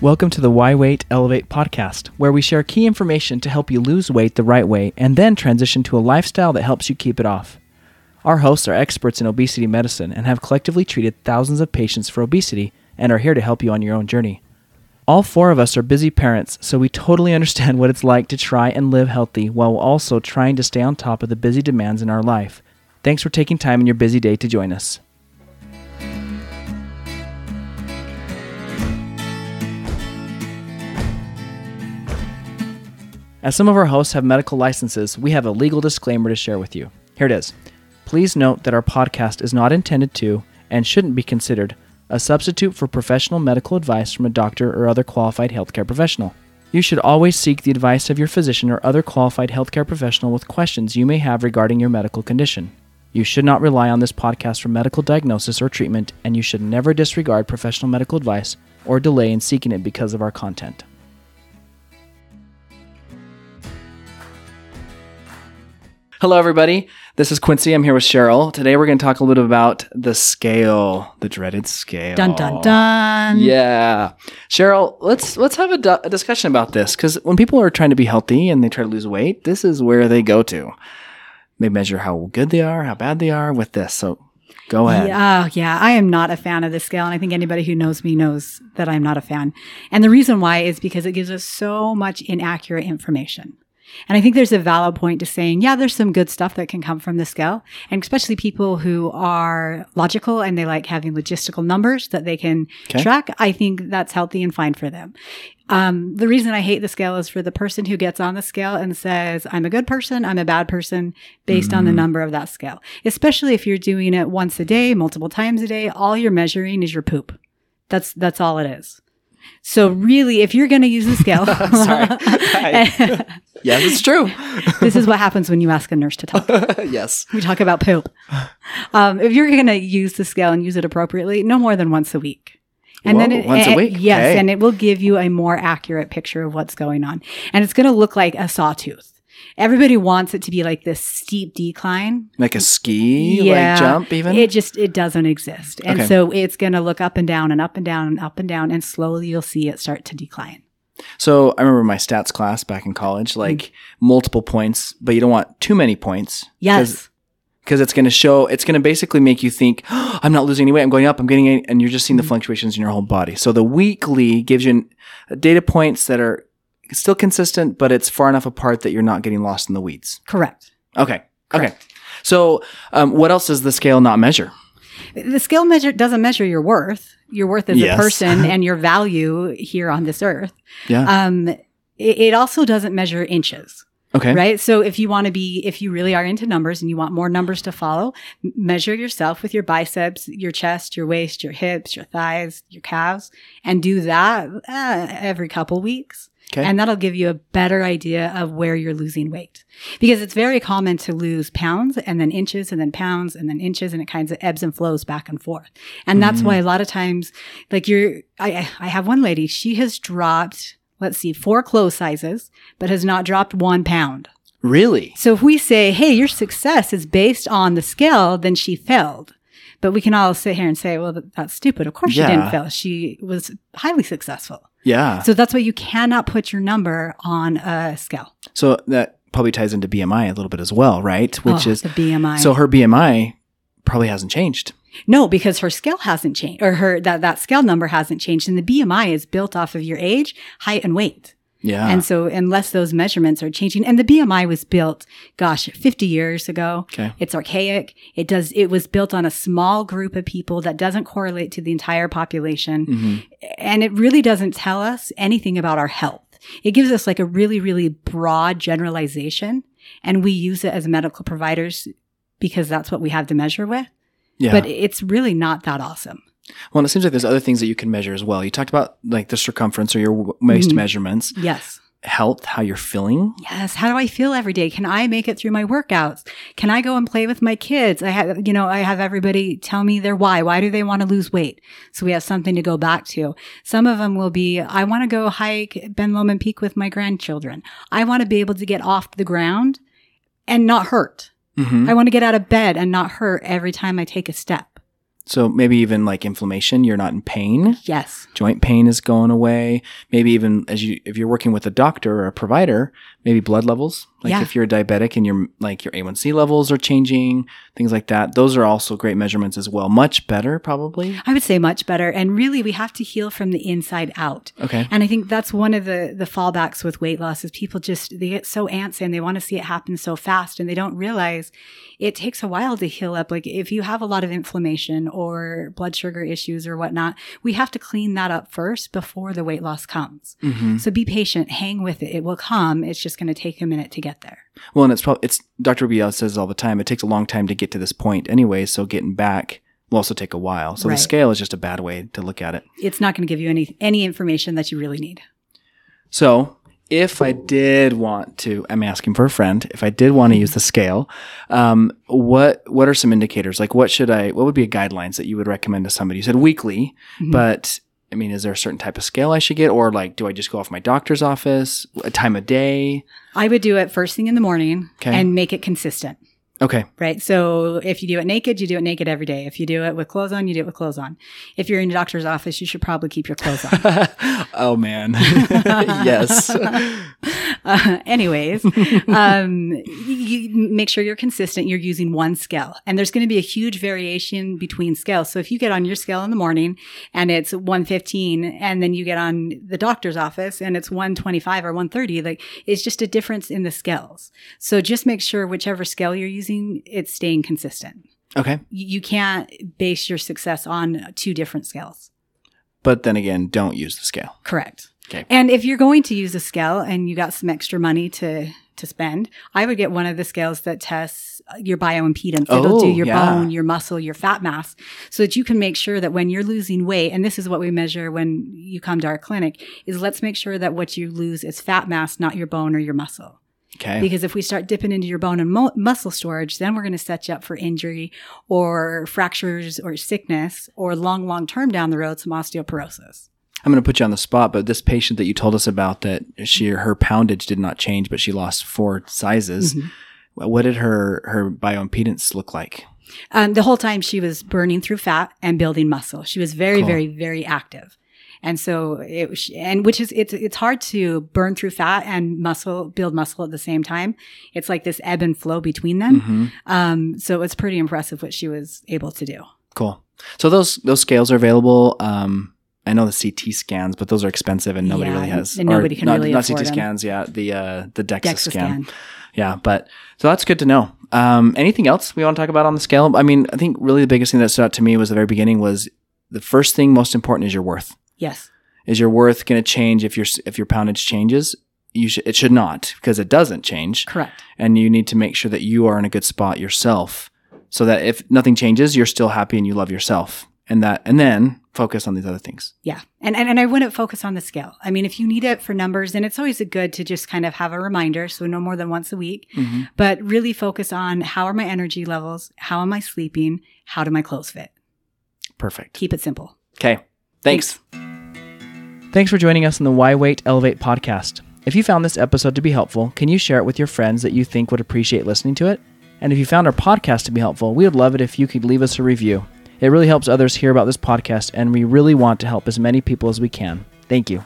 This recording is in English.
Welcome to the Why Weight Elevate podcast, where we share key information to help you lose weight the right way and then transition to a lifestyle that helps you keep it off. Our hosts are experts in obesity medicine and have collectively treated thousands of patients for obesity and are here to help you on your own journey. All four of us are busy parents, so we totally understand what it's like to try and live healthy while also trying to stay on top of the busy demands in our life. Thanks for taking time in your busy day to join us. As some of our hosts have medical licenses, we have a legal disclaimer to share with you. Here it is. Please note that our podcast is not intended to and shouldn't be considered a substitute for professional medical advice from a doctor or other qualified healthcare professional. You should always seek the advice of your physician or other qualified healthcare professional with questions you may have regarding your medical condition. You should not rely on this podcast for medical diagnosis or treatment, and you should never disregard professional medical advice or delay in seeking it because of our content. Hello, everybody. This is Quincy. I'm here with Cheryl. Today, we're going to talk a little bit about the scale, the dreaded scale. Dun dun dun. Yeah, Cheryl. Let's let's have a, du- a discussion about this because when people are trying to be healthy and they try to lose weight, this is where they go to. They measure how good they are, how bad they are with this. So, go ahead. Yeah, oh, yeah. I am not a fan of the scale, and I think anybody who knows me knows that I'm not a fan. And the reason why is because it gives us so much inaccurate information. And I think there's a valid point to saying, yeah, there's some good stuff that can come from the scale. And especially people who are logical and they like having logistical numbers that they can Okay. track. I think that's healthy and fine for them. Um, the reason I hate the scale is for the person who gets on the scale and says, I'm a good person, I'm a bad person, based on the number of that scale. Especially if you're doing it once a day, multiple times a day, all you're measuring is your poop. That's that's all it is. So really, if you're going to use the scale, Sorry. yes, it's true. this is what happens when you ask a nurse to talk. yes. We talk about poop. Um, if you're going to use the scale and use it appropriately, no more than once a week. And Whoa, once a and- week? Yes, and it will give you a more accurate picture of what's going on. And it's going to look like a sawtooth. Everybody wants it to be like this steep decline. Like a ski, Yeah. like jump, even. It just it doesn't exist. And Okay. so it's going to look up and down and up and down and up and down and slowly you'll see it start to decline. so I remember my stats class back in college, Mm. like multiple points, but you don't want too many points. Yes. because it's going to show it's going to basically make you think oh, i'm not losing any weight i'm going up i'm getting and you're just seeing the Mm-hmm. fluctuations in your whole body so the weekly gives you an- data points that are still consistent but it's far enough apart that you're not getting lost in the weeds Correct. okay okay so um, what else does the scale not measure The scale measure doesn't measure your worth. Your worth as Yes. a person and your value here on this earth. yeah Um, it, it also doesn't measure inches, okay right? So if you want to be, if you really are into numbers and you want more numbers to follow, measure yourself with your biceps, your chest, your waist, your hips, your thighs, your calves, and do that uh, every couple weeks. Okay And that'll give you a better idea of where you're losing weight. Because it's very common to lose pounds and then inches and then pounds and then inches and it kind of ebbs and flows back and forth. And that's why a lot of times, like you're, I, I have one lady, she has dropped, let's see, four clothes sizes, but has not dropped one pound. really So if we say, hey, your success is based on the scale, then she failed. But we can all sit here and say, well, that's stupid. Of course she didn't fail. She was highly successful. yeah So that's why you cannot put your number on a scale. so that probably ties into bmi a little bit as well right which Oh, is the BMI. so her bmi probably hasn't changed no, because her scale hasn't changed, or her that that scale number hasn't changed, and the BMI is built off of your age, height, and weight. Yeah And so, unless those measurements are changing, and the BMI was built, gosh, 50 years ago. okay It's archaic. It does. It was built on a small group of people that doesn't correlate to the entire population, hmm and it really doesn't tell us anything about our health. It gives us like a really, really broad generalization, and we use it as medical providers because that's what we have to measure with. yeah But it's really not that awesome. Well, and it seems like there's other things that you can measure as well. You talked about like the circumference or your waist Mhm. measurements, Yes. health, how you're feeling. Yes. How do I feel every day? Can I make it through my workouts? Can I go and play with my kids? I have, you know, I have everybody tell me their why. Why do they want to lose weight? So we have something to go back to. Some of them will be, I want to go hike Ben Lomond Peak with my grandchildren. I want to be able to get off the ground and not hurt. hmm I want to get out of bed and not hurt every time I take a step. So maybe even like inflammation, you're not in pain. Yes. Joint pain is going away. Maybe even as you, if you're working with a doctor or a provider, maybe blood levels. Like Yeah. if you're a diabetic and your like your A1C levels are changing, things like that. Those are also great measurements as well. Much better, probably. I would say much better. And really, we have to heal from the inside out. Okay. And I think that's one of the the fallbacks with weight loss is people just they get so antsy and they want to see it happen so fast and they don't realize it takes a while to heal up. Like if you have a lot of inflammation or blood sugar issues or whatnot, we have to clean that up first before the weight loss comes. hmm So be patient, hang with it. It will come. It's just going to take a minute to get there. Well, and it's probably it's Dr. Biel says all the time. It takes a long time to get to this point, anyway. So getting back will also take a while. So Right. the scale is just a bad way to look at it. It's not going to give you any any information that you really need. So if I did want to, I'm asking for a friend. If I did want to use the scale, um, what what are some indicators? Like, what should I? What would be a guidelines that you would recommend to somebody? You said weekly, Mhm. but I mean, is there a certain type of scale I should get, or like, do I just go off my doctor's office, a time of day? I would do it first thing in the morning Okay. and make it consistent. Okay, Right. So if you do it naked, you do it naked every day. If you do it with clothes on, you do it with clothes on. If you're in a doctor's office, you should probably keep your clothes on. oh man, yes, uh, anyways, um, you, make sure you're consistent. You're using one scale, and there's going to be a huge variation between scales. So if you get on your scale in the morning and it's 115, and then you get on the doctor's office and it's 125 or 130, like it's just a difference in the scales. So just make sure whichever scale you're using, it's staying consistent. okay. You can't base your success on two different scales. But then again, don't use the scale. Correct. Okay. And if you're going to use a scale and you got some extra money to to spend, I would get one of the scales that tests your bioimpedance. It'll do Oh, your yeah. bone, your muscle, your fat mass, so that you can make sure that when you're losing weight, and this is what we measure when you come to our clinic, is let's make sure that what you lose is fat mass, not your bone or your muscle. Okay. Because if we start dipping into your bone and mo- muscle storage, then we're going to set you up for injury or fractures or sickness or long, long term down the road, some osteoporosis. I'm going to put you on the spot, but this patient that you told us about that she her poundage did not change, but she lost four sizes. Mhm. What did her her bioimpedance look like? Um, the whole time she was burning through fat and building muscle. She was very, Cool. very, very active. And so it was, and which is, it's, it's hard to burn through fat and muscle, build muscle at the same time. It's like this ebb and flow between them. hmm Um, so it's pretty impressive what she was able to do. Cool. So those those scales are available. Um, I know the CT scans, but those are expensive and nobody Yeah, really has. and nobody can not, really not CT them. scans. Yeah, the uh, the DEXA, DEXA scan. scan. Yeah, but so that's good to know. Um, anything else we want to talk about on the scale? I mean, I think really the biggest thing that stood out to me was the very beginning was the first thing most important is your worth. Yes. Is your worth going to change if your if your poundage changes? You should it should not because it doesn't change, Correct. and you need to make sure that you are in a good spot yourself, so that if nothing changes, you're still happy and you love yourself, and that and then focus on these other things. Yeah. And, and, and I wouldn't focus on the scale. I mean, if you need it for numbers, then it's always good to just kind of have a reminder. So no more than once a week, mm-hmm. but really focus on how are my energy levels? How am I sleeping? How do my clothes fit? Perfect. Keep it simple. Okay. Thanks. Thanks for joining us on the Why Weight Elevate podcast. If you found this episode to be helpful, can you share it with your friends that you think would appreciate listening to it? And if you found our podcast to be helpful, we would love it if you could leave us a review. It really helps others hear about this podcast, and we really want to help as many people as we can. Thank you.